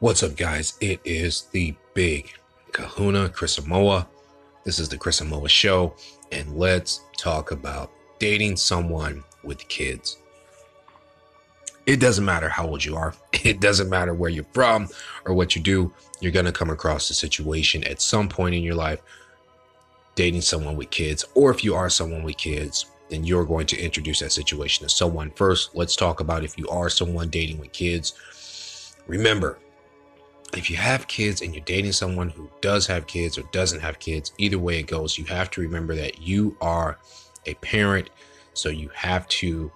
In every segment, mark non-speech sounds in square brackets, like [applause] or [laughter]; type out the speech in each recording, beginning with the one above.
What's up, guys? It is the big kahuna, Chris Amoa. This is the Chris Amoa Show, and let's talk about dating someone with kids. It doesn't matter how old you are, [laughs] it doesn't matter where you're from or what you do, you're going to come across a situation at some point in your life dating someone with kids, or if you are someone with kids, then you're going to introduce that situation to someone. First, let's talk about if you are someone dating with kids. Remember, if you have kids and you're dating someone who does have kids or doesn't have kids, either way it goes, you have to remember that you are a parent. So you have to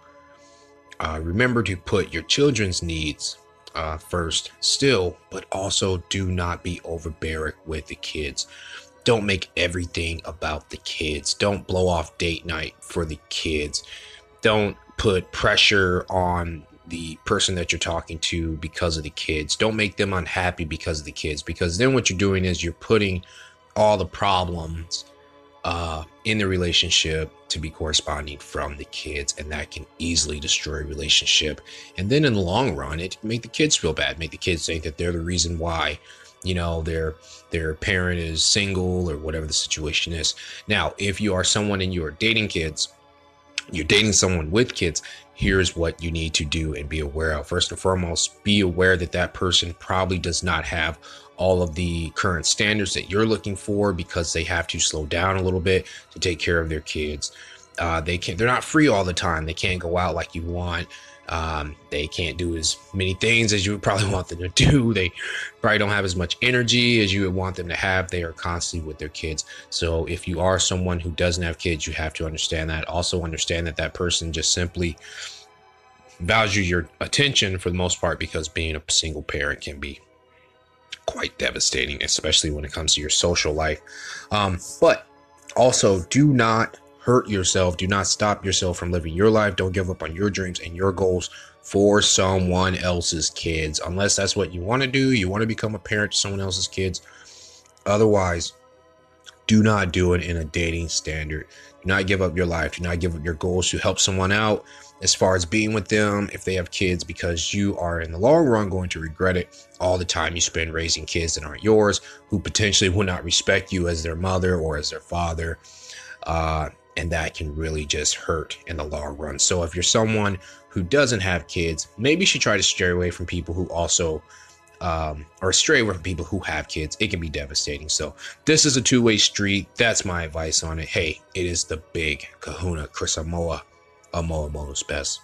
uh, remember to put your children's needs uh, first, still, but also do not be overbearing with the kids. Don't make everything about the kids. Don't blow off date night for the kids. Don't put pressure on the person that you're talking to because of the kids. Don't make them unhappy because of the kids, because then what you're doing is you're putting all the problems uh, in the relationship to be corresponding from the kids, and that can easily destroy a relationship. And then in the long run, it make the kids feel bad, make the kids think that they're the reason why you know their their parent is single or whatever the situation is. Now, if you are someone and you are dating kids, you're dating someone with kids, here's what you need to do and be aware of. First and foremost, be aware that that person probably does not have all of the current standards that you're looking for because they have to slow down a little bit to take care of their kids. Uh, they can't, they're not free all the time. They can't go out like you want. Um, they can't do as many things as you would probably [laughs] want them to do. They probably don't have as much energy as you would want them to have. They are constantly with their kids. So if you are someone who doesn't have kids, you have to understand that. Also understand that that person just simply values your attention for the most part because being a single parent can be quite devastating, especially when it comes to your social life. Um, but also do not hurt yourself. Do not stop yourself from living your life. Don't give up on your dreams and your goals for someone else's kids. Unless that's what you want to do, you want to become a parent to someone else's kids. Otherwise, do not do it in a dating standard. Do not give up your life. Do not give up your goals to help someone out as far as being with them if they have kids because you are in the long run going to regret it all the time you spend raising kids that aren't yours who potentially will not respect you as their mother or as their father uh, and that can really just hurt in the long run. So if you're someone who doesn't have kids, maybe you should try to stray away from people who also um, or stray away from people who have kids. It can be devastating. So this is a two-way street. That's my advice on it. Hey, it is the big kahuna, Chris Amoa, Amoa best.